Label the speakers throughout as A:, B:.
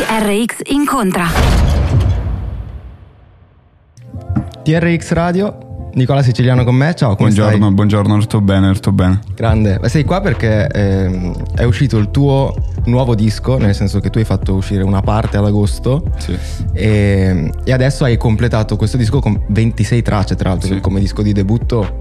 A: TRX incontra.
B: TRX Radio, Nicola Siciliano con me, ciao, come
C: Buongiorno,
B: stai?
C: buongiorno, tutto bene, tutto bene.
B: Grande, Ma sei qua perché ehm, è uscito il tuo nuovo disco, nel senso che tu hai fatto uscire una parte ad agosto
C: Sì.
B: e, e adesso hai completato questo disco con 26 tracce, tra l'altro,
C: Sì.
B: come disco di debutto...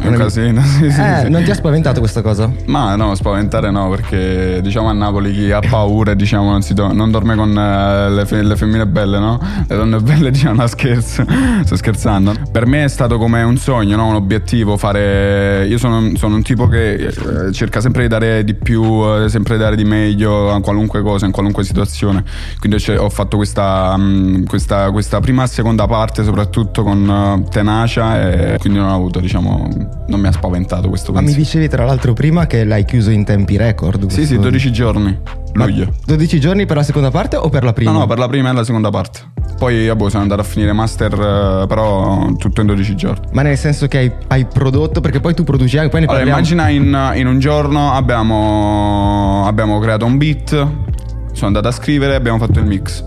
C: È un casino, sì, sì,
B: Eh,
C: sì.
B: non ti ha spaventato questa cosa?
C: Ma no, spaventare no, perché diciamo a Napoli chi ha paura diciamo non, si do- non dorme con eh, le, fe- le femmine belle, no? Le donne belle diciamo no scherzo, sto scherzando. Per me è stato come un sogno, no? un obiettivo fare... Io sono, sono un tipo che eh, cerca sempre di dare di più, eh, sempre di dare di meglio a qualunque cosa, in qualunque situazione. Quindi cioè, ho fatto questa, mh, questa, questa prima e seconda parte soprattutto con tenacia e quindi non ho avuto diciamo... Non mi ha spaventato questo
B: Ma mi
C: pensiero.
B: dicevi tra l'altro prima che l'hai chiuso in tempi record.
C: Sì, sì, 12 giorni.
B: Ma
C: Luglio.
B: 12 giorni per la seconda parte o per la prima?
C: No, no, per la prima e la seconda parte. Poi, vabbè, sono andato a finire master, eh, però tutto in 12 giorni.
B: Ma nel senso che hai, hai prodotto, perché poi tu produci anche, poi ne
C: Allora,
B: parliamo.
C: immagina in, in un giorno abbiamo, abbiamo creato un beat, sono andato a scrivere e abbiamo fatto il mix.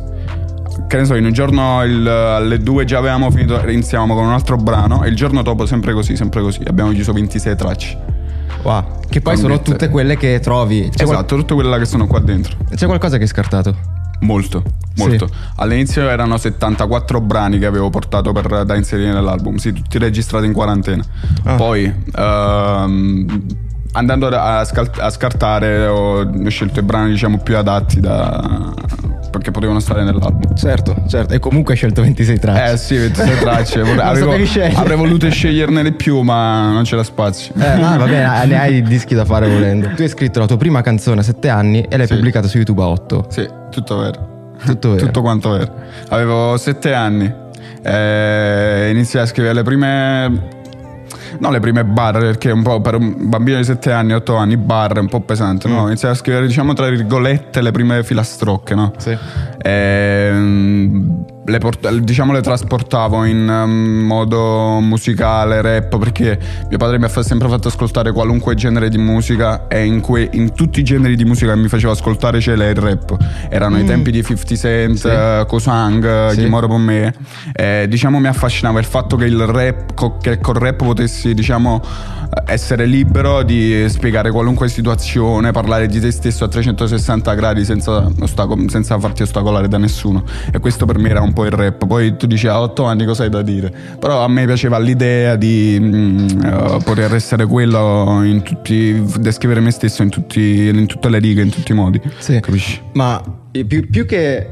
C: Che ne so, in un giorno il- alle 2 già avevamo finito, iniziavamo con un altro brano e il giorno dopo sempre così, sempre così. Abbiamo chiuso 26 tracce.
B: Wow. Che poi sono
C: Commette.
B: tutte quelle che trovi. C'è, qual-
C: esatto, tutte quelle che sono qua dentro.
B: c'è qualcosa che hai scartato?
C: Molto, molto.
B: Sì.
C: All'inizio erano 74 brani che avevo portato per- da inserire nell'album, sì, tutti registrati in quarantena.
B: Ah.
C: Poi, ehm, andando a, scal- a scartare, ho scelto i brani diciamo più adatti da, perché potevano stare nell'album.
B: Certo, certo. E comunque hai scelto 26 tracce.
C: Eh sì, 26 tracce. Avevo- avrei voluto sceglierne di più, ma non c'era spazio.
B: Eh, ah, va bene, ne hai dischi da fare volendo. Tu hai scritto la tua prima canzone a 7 anni e l'hai
C: Sì.
B: pubblicata su YouTube a 8.
C: Sì, tutto vero.
B: Tutto vero.
C: Tutto quanto vero. Avevo sette anni. E iniziai a scrivere le prime. No, le prime barre, perché un po' per un bambino di 7 anni, 8 anni, barre è un po' pesante, no? Iniziai a scrivere, diciamo, tra virgolette, le prime filastrocche, no?
B: Sì.
C: Ehm, le, port- diciamo le trasportavo in um, modo musicale, rap, perché mio padre mi ha fa- sempre fatto ascoltare qualunque genere di musica e in, que- in tutti i generi di musica che mi faceva ascoltare c'era il rap. Erano i tempi di 50 Cent,
B: Sì.
C: eh, Kosang, eh,
B: Sì.
C: Chi Moro con me. Eh, diciamo mi affascinava il fatto che il rap, co- che col rap potessi, diciamo, essere libero di spiegare qualunque situazione, parlare di te stesso a 360 gradi senza, ostaco- senza farti ostacolare da nessuno. E questo per me era un po' il rap. Poi tu dici a 8 anni cosa hai da dire. Però a me piaceva l'idea di eh, poter essere quello in tutti, descrivere me stesso in, tutti, in tutte le righe, in tutti i modi.
B: Sì.
C: Capisci?
B: Ma più, più che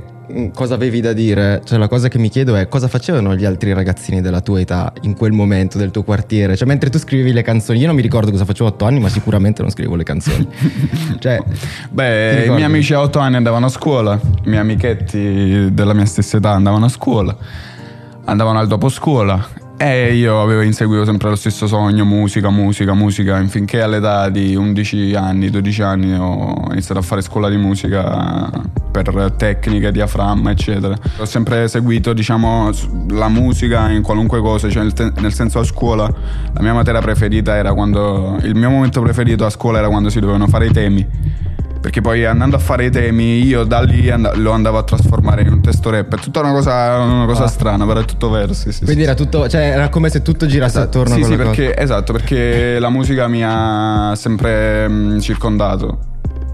B: cosa avevi da dire, cioè la cosa che mi chiedo è cosa facevano gli altri ragazzini della tua età in quel momento del tuo quartiere? Cioè mentre tu scrivevi le canzoni, io non mi ricordo cosa facevo a otto anni, ma sicuramente non scrivevo le canzoni. cioè,
C: Beh, i miei amici a otto anni andavano a scuola, i miei amichetti della mia stessa età andavano a scuola, andavano al dopo scuola e io avevo inseguito sempre lo stesso sogno, musica, musica, musica, finché all'età di 11 anni, 12 anni ho iniziato a fare scuola di musica per tecniche, diaframma, eccetera. Ho sempre seguito, diciamo, la musica in qualunque cosa, cioè nel, senso a scuola la mia materia preferita era quando... il mio momento preferito a scuola era quando si dovevano fare i temi perché poi andando a fare i temi io da lì and- lo andavo a trasformare in un testo rap è tutta una cosa, una cosa ah. strana però è tutto vero sì, sì,
B: quindi
C: sì,
B: era tutto cioè era come se tutto girasse
C: esatto.
B: attorno
C: sì,
B: a
C: sì
B: perché,
C: cosa. esatto perché la musica mi ha sempre mh, circondato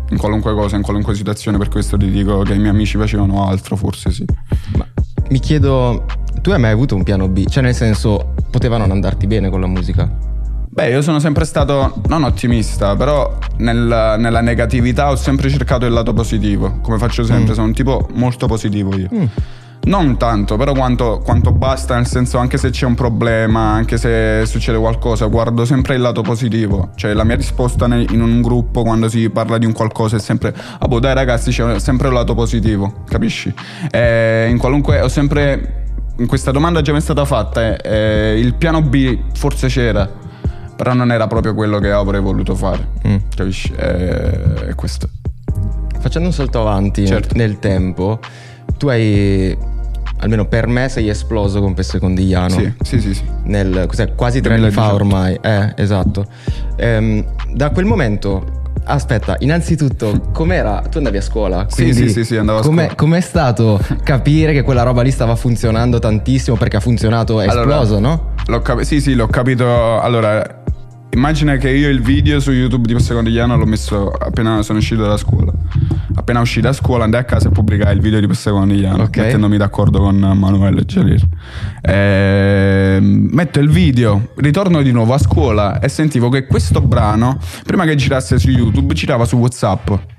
C: in qualunque cosa in qualunque situazione per questo ti dico che i miei amici facevano altro forse sì
B: ma mi chiedo tu hai mai avuto un piano B cioè nel senso poteva non andarti bene con la musica
C: Beh, io sono sempre stato non ottimista, però nel, nella negatività ho sempre cercato il lato positivo, come faccio sempre, mm. sono un tipo molto positivo io. Mm. Non tanto, però quanto, quanto, basta, nel senso anche se c'è un problema, anche se succede qualcosa, guardo sempre il lato positivo. Cioè la mia risposta in un gruppo quando si parla di un qualcosa è sempre, ah boh dai ragazzi c'è sempre un lato positivo, capisci? E in qualunque, ho sempre, in questa domanda già mi è stata fatta, eh, il piano B forse c'era però non era proprio quello che avrei voluto fare. Mm. Capisci? È, è questo.
B: Facendo un salto avanti certo. nel tempo, tu hai almeno per me sei esploso con Pesse Condigliano.
C: Sì, sì, sì. sì.
B: Nel, cos'è, quasi tre anni fa ormai. Eh, esatto. Ehm, da quel momento Aspetta, innanzitutto, com'era? Tu andavi a scuola?
C: Sì, sì, sì, sì, andavo a
B: com'è,
C: scuola.
B: Com'è stato capire che quella roba lì stava funzionando tantissimo perché ha funzionato, è allora, esploso, no?
C: L'ho cap- sì, sì, l'ho capito. Allora, Immagina che io il video su YouTube di Passacondigliano l'ho messo appena sono uscito da scuola. Appena uscito da scuola andai a casa e pubblicai il video di Passacondigliano okay. mettendomi d'accordo con Manuel Jalir. E... Metto il video, ritorno di nuovo a scuola e sentivo che questo brano, prima che girasse su YouTube, girava su WhatsApp.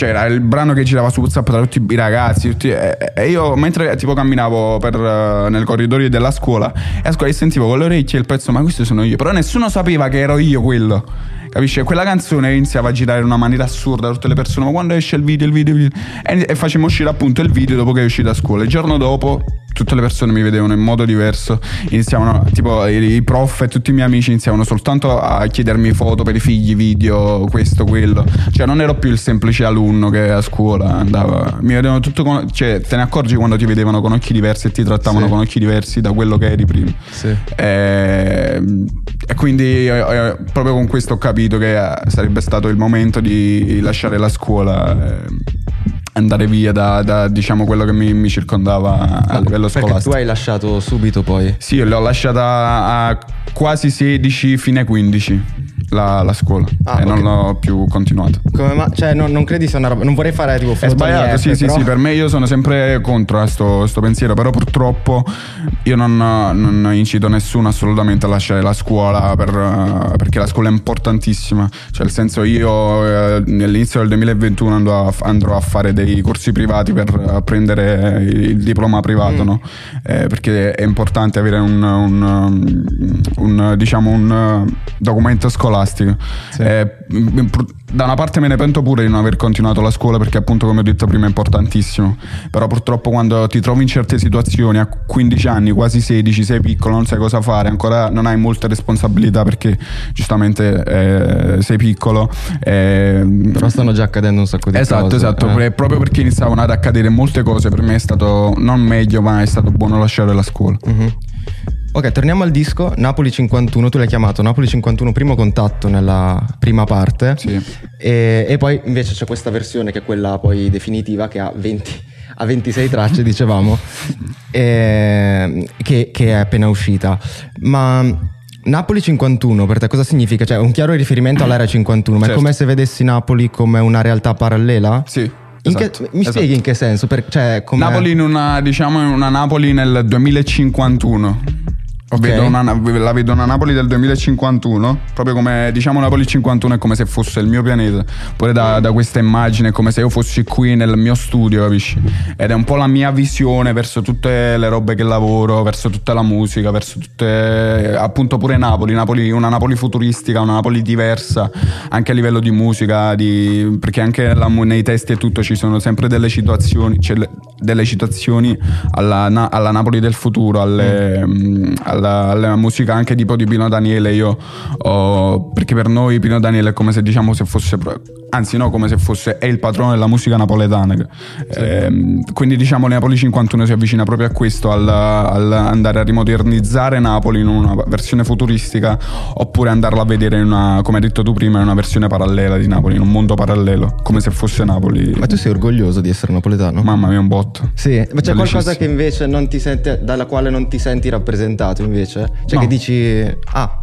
C: Cioè, era il brano che girava su WhatsApp tra tutti i ragazzi. Tutti, e, e, io, mentre tipo camminavo per, uh, nel corridoio della scuola, e a scuola sentivo con le orecchie il pezzo, ma questo sono io. Però nessuno sapeva che ero io quello. Capisci? Quella canzone iniziava a girare in una maniera assurda tutte le persone. Ma quando esce il video, il video, il video. E, e facciamo uscire appunto il video dopo che è uscito a scuola. Il giorno dopo tutte le persone mi vedevano in modo diverso. Iniziavano, tipo, i, prof e tutti i miei amici iniziavano soltanto a chiedermi foto per i figli, video, questo, quello. Cioè, non ero più il semplice alunno che a scuola andava. Mi vedevano tutto con. Cioè, te ne accorgi quando ti vedevano con occhi diversi e ti trattavano sì. con occhi diversi da quello che eri prima.
B: Sì.
C: E, e quindi eh, eh, proprio con questo ho capito che sarebbe stato il momento di lasciare la scuola. Eh, andare via da, da, diciamo quello che mi, mi circondava a livello
B: perché
C: scolastico.
B: tu hai lasciato subito poi?
C: Sì, l'ho lasciata a quasi 16, fine 15 la, la scuola ah, e okay. non l'ho più continuato.
B: Come ma, cioè, non, non, credi sia una roba. Non vorrei fare tipo
C: È sbagliato, sì, sì, sì. Per me io sono sempre contro a sto, sto, pensiero. Però purtroppo io non, non, incito nessuno assolutamente a lasciare la scuola per, perché la scuola è importantissima. Cioè, nel senso, io eh, nell'inizio del 2021 andrò a, andrò a, fare dei corsi privati per prendere il diploma privato, mm. no? Eh, perché è importante avere un, un, un diciamo un documento scolastico scolastico. Sì. Eh, da una parte me ne pento pure di non aver continuato la scuola perché appunto come ho detto prima è importantissimo. Però purtroppo quando ti trovi in certe situazioni a 15 anni, quasi 16, sei piccolo, non sai cosa fare, ancora non hai molte responsabilità perché giustamente eh, sei piccolo.
B: Eh, Però stanno già accadendo un sacco di
C: esatto,
B: cose.
C: Esatto, esatto. Eh. Proprio perché iniziavano ad accadere molte cose, per me è stato non meglio, ma è stato buono lasciare la scuola.
B: Mm-hmm. Ok, torniamo al disco Napoli 51, tu l'hai chiamato Napoli 51 primo contatto nella prima parte
C: sì.
B: e, e, poi invece c'è questa versione che è quella poi definitiva che ha 20, ha 26 tracce dicevamo e, che, che è appena uscita ma Napoli 51 per te cosa significa? Cioè un chiaro riferimento all'area 51 ma certo. è come se vedessi Napoli come una realtà parallela?
C: Sì
B: Esatto, che, mi esatto. spieghi in che senso? Per, cioè,
C: Napoli in una, diciamo, in una Napoli nel 2051.
B: Ok.
C: Vedo una- la vedo una Napoli del 2051, proprio come diciamo Napoli 51 è come se fosse il mio pianeta. Pure da, da questa immagine come se io fossi qui nel mio studio, capisci? Ed è un po' la mia visione verso tutte le robe che lavoro, verso tutta la musica, verso tutte appunto pure Napoli, Napoli una Napoli futuristica, una Napoli diversa, anche a livello di musica, di- perché anche la nei testi e tutto ci sono sempre delle citazioni, c'è le- delle citazioni alla, alla Napoli del futuro, alle, mh, alla, alla musica anche tipo di Pino Daniele. Io ho- perché per noi Pino Daniele è come se diciamo se fosse, anzi no, come se fosse è il patrono della musica napoletana. Ehm, quindi diciamo Napoli 51 si avvicina proprio a questo, al, al andare a rimodernizzare Napoli in una versione futuristica oppure andarla a vedere in una, come hai detto tu prima, in una versione parallela di Napoli, in un mondo parallelo, come se fosse Napoli.
B: Ma tu sei orgoglioso di essere napoletano?
C: Mamma mia, un botto.
B: Sì, ma c'è qualcosa che invece non ti senti, dalla quale non ti senti rappresentato invece? Cioè
C: No.
B: che dici, ah,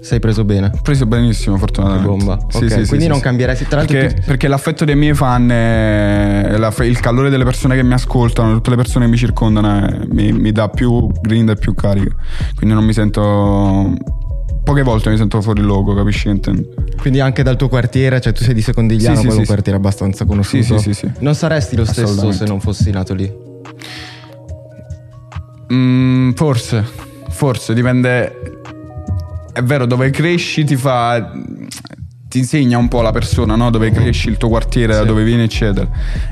B: sei preso bene.
C: Preso benissimo,
B: Che
C: fortunatamente.
B: bomba.
C: Sì,
B: ok,
C: sì, sì,
B: quindi
C: sì,
B: non
C: sì.
B: cambieresti. Tra l'altro,
C: Perché,
B: tu-
C: perché l'affetto dei miei fan, e la- il calore delle persone che mi ascoltano, tutte le persone che mi circondano, eh, mi, mi dà più grinda e più carica. Quindi non mi sento. Poche volte mi sento fuori luogo, capisci che intendo?
B: quindi anche dal tuo quartiere, cioè tu sei di Secondigliano,
C: Sì, sì,
B: poi è un
C: sì,
B: quartiere abbastanza conosciuto.
C: Sì, sì, sì, sì.
B: Non saresti lo stesso se non fossi nato lì.
C: Mm, forse, forse dipende. È vero, dove cresci ti fa. Ti insegna un po' la persona, no? Dove cresci, il tuo quartiere, da dove vieni, eccetera.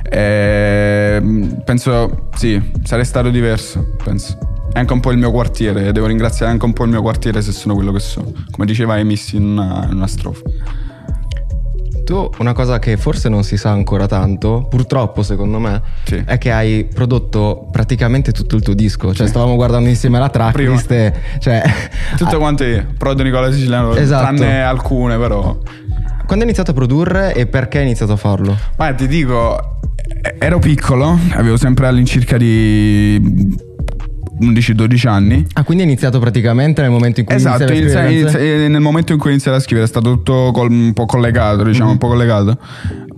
C: Ehm, penso, sì, sarei stato diverso. Penso. È anche un po' il mio quartiere. Devo ringraziare anche un po' il mio quartiere se sono quello che sono. Come diceva Emissi in in una strofa.
B: Tu, una cosa che forse non si sa ancora tanto, purtroppo secondo me,
C: Sì.
B: è che hai prodotto praticamente tutto il tuo disco. Cioè, stavamo guardando insieme la tracklist. e- Cioè,
C: Tutto quanto io. Prodo Nicola Siciliano.
B: Esatto.
C: Tranne alcune, però.
B: quando hai iniziato a produrre e perché hai iniziato a farlo?
C: Ma ti dico, ero piccolo, avevo sempre all'incirca di 11-12 anni.
B: Ah, quindi hai iniziato praticamente nel momento in cui
C: Esatto, inizia-
B: canzoni?
C: inizia- nel momento in cui ho iniziato a scrivere è stato tutto col- un po' collegato, diciamo, un po' collegato.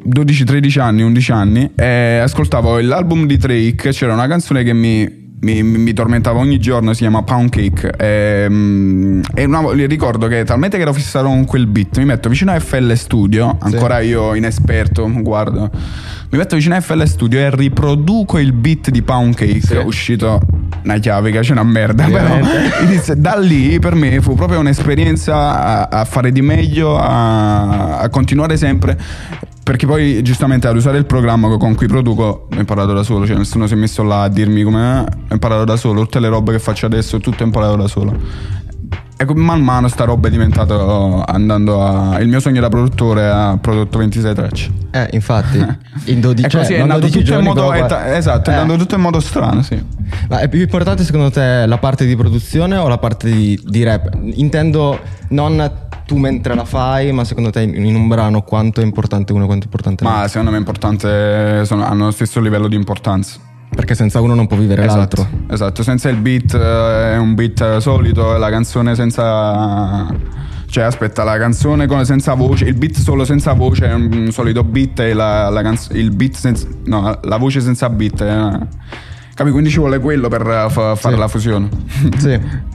C: 12-13 anni, 11 anni, e ascoltavo l'album di Drake, c'era una canzone che mi, mi, mi tormentava ogni giorno, si chiama Pound Cake. E, mm, e una- ricordo che talmente che ero fissato con quel beat, mi metto vicino a FL Studio, ancora io inesperto, guardo, mi metto vicino a FL Studio e riproduco il beat di Pound Cake,
B: Sì.
C: uscito una chiavica, c'è una merda, però inizia- da lì per me fu proprio un'esperienza a, a fare di meglio, a, a continuare sempre. Perché poi giustamente ad usare il programma con cui produco ho imparato da solo, cioè nessuno si è messo là a dirmi come è, ho imparato da solo, tutte le robe che faccio adesso, tutto ho imparato da solo. E con- man mano sta roba è diventato andando a... Il mio sogno da produttore ha prodotto 26 tracce.
B: Eh, infatti, in 12
C: E
B: cioè,
C: così è
B: 12
C: tutto in modo... è ta- esatto, è
B: Eh.
C: andato tutto in modo strano, sì.
B: Ma è più importante secondo te la parte di produzione o la parte di, di rap? Intendo non tu mentre la fai, ma secondo te in, un brano quanto è importante uno e quanto è importante
C: Ma
B: l'altro?
C: secondo me è importante, sono- hanno lo stesso livello di importanza.
B: Perché senza uno non può vivere
C: Esatto,
B: l'altro.
C: esatto, senza il beat eh, è un beat eh, solito, la canzone senza... Cioè aspetta, la canzone con- senza voce, il beat solo senza voce è un, un solito beat e la, la canz- il beat senza... No, la voce senza beat è... Capi? Quindi ci vuole quello per eh, fa- fare
B: Sì.
C: la fusione.
B: Sì,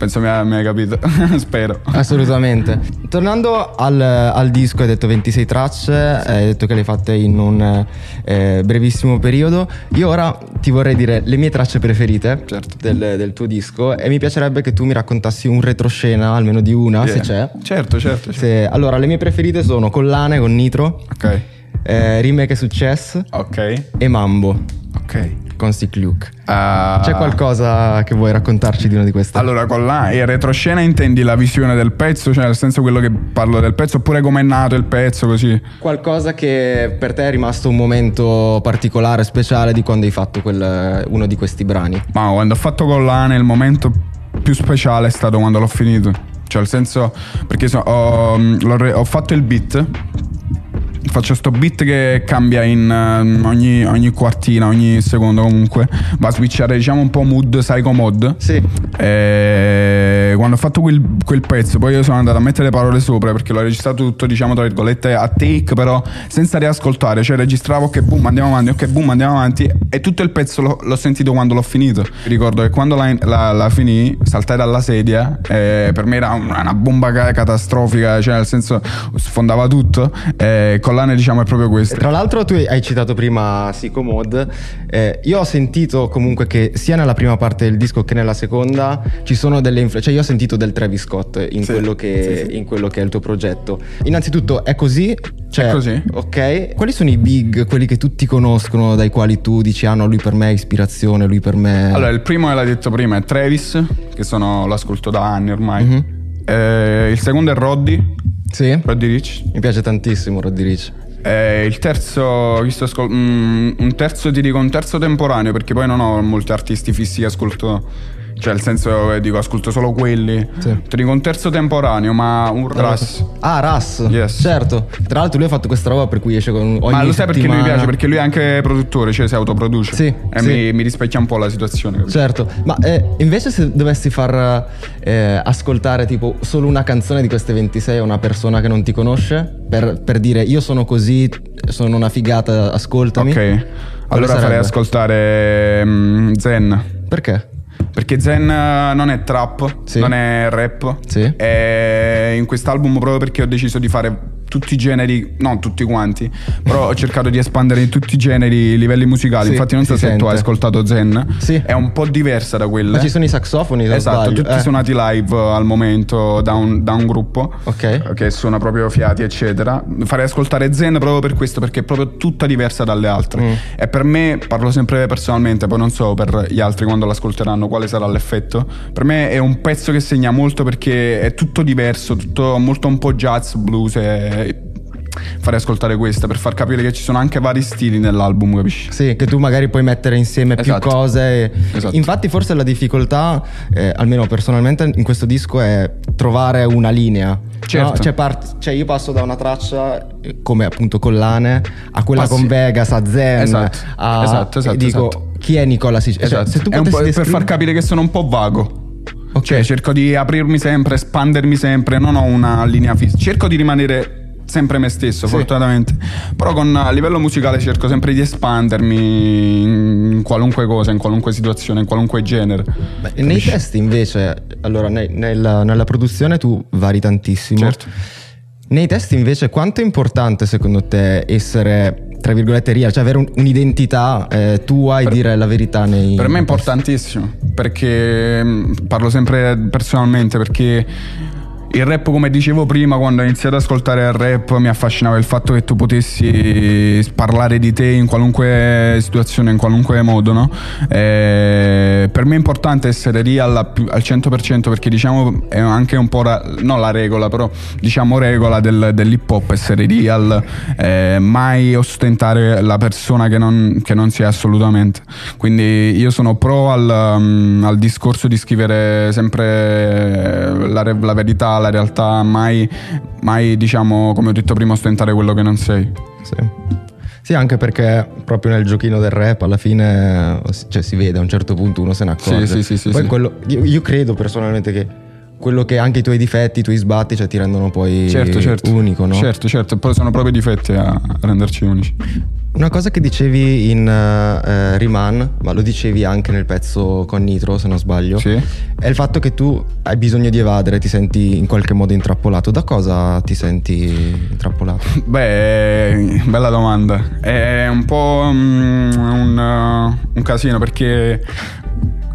C: Penso mi, hai- mi hai capito, spero.
B: assolutamente. Tornando al, al disco, hai detto 26 tracce, hai detto che le hai fatte in un eh, brevissimo periodo. Io ora ti vorrei dire le mie tracce preferite
C: Certo.
B: del, del tuo disco e mi piacerebbe che tu mi raccontassi un retroscena, almeno di una, se
C: Yeah.
B: c'è.
C: Certo, certo. certo.
B: Se- allora, le mie preferite sono Collane con Nitro,
C: Ok,
B: eh, Rime che successo
C: ok,
B: e Mambo
C: ok.
B: Con Stick Luke.
C: Ah.
B: C'è qualcosa che vuoi raccontarci di una di queste?
C: Allora, con la e retroscena intendi la visione del pezzo, cioè nel senso quello che parlo del pezzo, oppure com'è nato il pezzo, così.
B: Qualcosa che per te è rimasto un momento particolare, speciale di quando hai fatto quel- uno di questi brani.
C: Ma quando ho fatto collane, il momento più speciale è stato quando l'ho finito. Cioè, nel senso, perché so- ho, re- ho fatto il beat. Faccio sto beat che cambia in uh, ogni, ogni, quartina, ogni secondo comunque. Va a switchare diciamo un po' mood, psycho mod.
B: Sì.
C: E quando ho fatto quel, quel, pezzo, poi io sono andato a mettere le parole sopra perché l'ho registrato tutto, diciamo, tra virgolette, a take, però senza riascoltare. Cioè registravo ok boom, andiamo avanti, ok boom, andiamo avanti. E tutto il pezzo l'ho, l'ho sentito quando l'ho finito. Ricordo che quando la, la, la finì, saltai dalla sedia, eh, per me era una bomba catastrofica, cioè nel senso sfondava tutto. Eh, collane diciamo è proprio questo.
B: Tra l'altro tu hai citato prima Psycho Mode, eh, io ho sentito comunque che sia nella prima parte del disco che nella seconda ci sono delle influenze, cioè io ho sentito del Travis Scott in, sì, quello che, sì, sì. in, quello che, è il tuo progetto. Innanzitutto è così? Cioè,
C: è così.
B: Ok. Quali sono i big, quelli che tutti conoscono, dai quali tu dici ah no lui per me è ispirazione, lui per me...
C: Allora il primo l'hai detto prima è Travis, che sono, l'ascolto da anni ormai. Mm-hmm. Eh, il secondo è Roddy.
B: Sì.
C: Roddy Rich.
B: Mi piace tantissimo Roddy Rich.
C: Eh, il terzo, ascol- mm, un terzo ti dico un terzo temporaneo perché poi non ho molti artisti fissi che ascolto cioè, nel senso, dico, ascolto solo quelli. Sì. Ti dico un terzo temporanporaneo, ma un Ras.
B: Ah, Ras.
C: Yes.
B: Certo. Tra l'altro lui ha fatto questa roba per cui esce con ogni
C: Ma lo
B: sai
C: perché lui piace? Perché lui è anche produttore, cioè si autoproduce.
B: Sì.
C: E
B: sì.
C: Mi, mi, rispecchia un po' la situazione.
B: Capito? Certo. Ma eh, invece se dovessi far eh, ascoltare tipo solo una canzone di queste 26 a una persona che non ti conosce, per, per dire io sono così, sono una figata, ascoltami.
C: Ok. Allora farei ascoltare um, Zen.
B: Perché?
C: Perché Zen non è trap, sì. non è rap.
B: Sì.
C: È in quest'album proprio perché ho deciso di fare tutti i generi, non tutti quanti, però ho cercato di espandere in tutti i generi, i livelli musicali. Sì, Infatti, non so se sente. tu hai ascoltato Zen,
B: sì.
C: è un po' diversa da quella.
B: Ma ci sono i saxofoni,
C: esatto,
B: sbaglio.
C: tutti
B: eh.
C: suonati live al momento da un, da un gruppo
B: okay.
C: che suona proprio fiati, eccetera. Farei ascoltare Zen proprio per questo, perché è proprio tutta diversa dalle altre. Mm. E per me, parlo sempre personalmente, poi non so per gli altri quando l'ascolteranno quale sarà l'effetto. Per me è un pezzo che segna molto perché è tutto diverso, tutto molto un po' jazz, blues e fare ascoltare questa per far capire che ci sono anche vari stili nell'album, capisci?
B: Sì, che tu magari puoi mettere insieme
C: esatto.
B: più cose.
C: Esatto.
B: Infatti, forse la difficoltà, eh, almeno personalmente, in questo disco è trovare una linea.
C: Certo.
B: No? Cioè, part- cioè, io passo da una traccia come appunto collane a quella
C: Passi.
B: con Vegas, a Zen.
C: Esatto,
B: a...
C: esatto, esatto.
B: E dico,
C: esatto.
B: chi è Nicola Siciliano?
C: Esatto.
B: Cioè, se tu descrivere...
C: per far capire che sono un po' vago.
B: Okay.
C: Cioè, cerco di aprirmi sempre, espandermi sempre, non ho una linea fissa. Cerco di rimanere sempre me stesso, sì. fortunatamente. Però con, a livello musicale cerco sempre di espandermi in qualunque cosa, in qualunque situazione, in qualunque genere.
B: Beh, nei testi invece, allora nei, nella, nella, produzione tu vari tantissimo.
C: Certo.
B: Nei testi invece quanto è importante secondo te essere tra virgolette real, cioè avere un, un'identità eh, tua e per, dire la verità nei
C: Per me è importantissimo, perché mm, parlo sempre personalmente perché il rap, come dicevo prima, quando ho iniziato ad ascoltare il rap, mi affascinava il fatto che tu potessi parlare di te in qualunque situazione, in qualunque modo, no? per me è importante essere real al 100% perché diciamo è anche un po' la, non la regola, però diciamo regola del, dell'hip hop essere real, eh, mai ostentare la persona che non, che non si è assolutamente. Quindi io sono pro al, um, al discorso di scrivere sempre la, la verità la realtà, mai, mai diciamo, come ho detto prima, ostentare quello che non sei.
B: Sì. Sì, anche perché proprio nel giochino del rap alla fine cioè, si vede a un certo punto uno se ne accorge.
C: Sì, sì, sì,
B: poi
C: sì,
B: quello, io, io, credo personalmente che quello che anche i tuoi difetti, i tuoi sbatti, cioè, ti rendono poi
C: certo, certo.
B: unico, no?
C: Certo, certo, poi sono proprio i difetti a renderci unici.
B: Una cosa che dicevi in uh, Riman, ma lo dicevi anche nel pezzo con Nitro, se non sbaglio,
C: sì.
B: è il fatto che tu hai bisogno di evadere, ti senti in qualche modo intrappolato. Da cosa ti senti intrappolato?
C: Beh, bella domanda. È un po' um, un, uh, un casino perché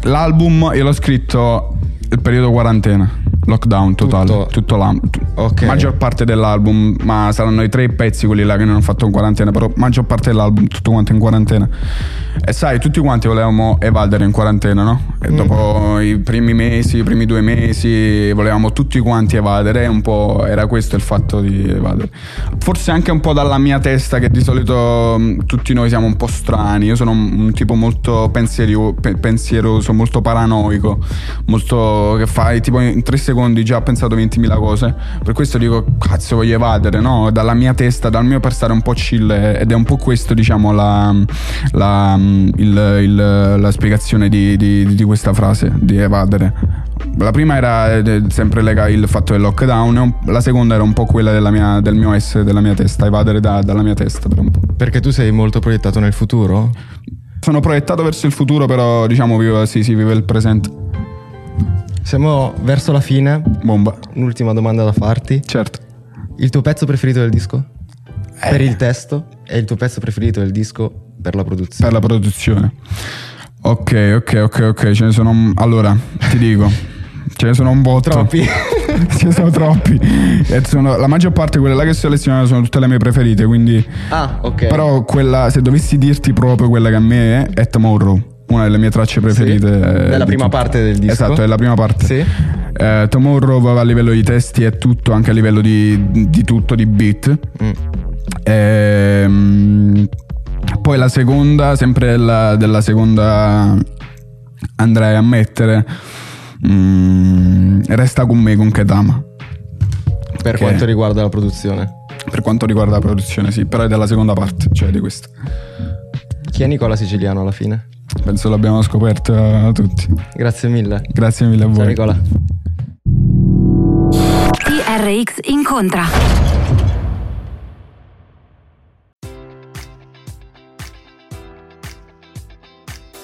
C: l'album io l'ho scritto il periodo quarantena Lockdown totale, tutto, tutto l'anno.
B: Okay.
C: Maggior parte dell'album, ma saranno i tre pezzi quelli là che non hanno fatto in quarantena, però maggior parte dell'album tutto quanto in quarantena. E sai, tutti quanti volevamo evadere in quarantena, no? E mm. dopo i primi mesi, i primi due mesi, volevamo tutti quanti evadere, un po' era questo il fatto di evadere. Forse anche un po' dalla mia testa, che di solito mm, tutti noi siamo un po' strani. Io sono un, un tipo molto pensierio, pe- pensieroso, molto paranoico, molto che fai tipo in tre secondi secondi già ho pensato 20.000 cose. Per questo dico, cazzo, voglio evadere, no? Dalla mia testa, dal mio per stare un po' chill. Ed è un po' questo, diciamo, la, la, il, il, la spiegazione di, di, di questa frase, di evadere. La prima era eh, sempre lega il fatto del lockdown, la seconda era un po' quella mia, del mio essere, della mia testa, evadere da, dalla mia testa per un po'.
B: Perché tu sei molto proiettato nel futuro?
C: Sono proiettato verso il futuro, però diciamo vivo, sì, sì, vivo il presente.
B: Siamo verso la fine.
C: Bomba.
B: Un'ultima domanda da farti.
C: Certo.
B: Il tuo pezzo preferito del disco? Eh. Per il testo e il tuo pezzo preferito del disco per la produzione?
C: Per la produzione. Ok, ok, ok, ok. Ce ne sono. Allora, ti dico. Ce ne sono un botto.
B: Troppi.
C: Ce ne sono troppi. E sono, la maggior parte, quelle là che ho selezionato, sono tutte le mie preferite. Quindi.
B: Ah, ok.
C: Però quella, se dovessi dirti proprio quella che a me è, è Tomorrow una delle mie tracce preferite. Sì,
B: della prima tutto. parte del disco.
C: Esatto, è la prima parte.
B: Sì.
C: Eh, Tomorrow a livello di testi è tutto, anche a livello di, di tutto, di beat. Mm. Ehm, poi la seconda, sempre della, della seconda andrei a mettere mm, Resta con me con Ketama.
B: Per che quanto riguarda la produzione?
C: Per quanto riguarda la produzione, sì, però è della seconda parte, cioè di questa.
B: Chi è Nicola Siciliano alla fine?
C: Penso l'abbiamo scoperto tutti.
B: Grazie mille.
C: Grazie mille a voi.
B: Ciao Nicola.
A: TRX incontra.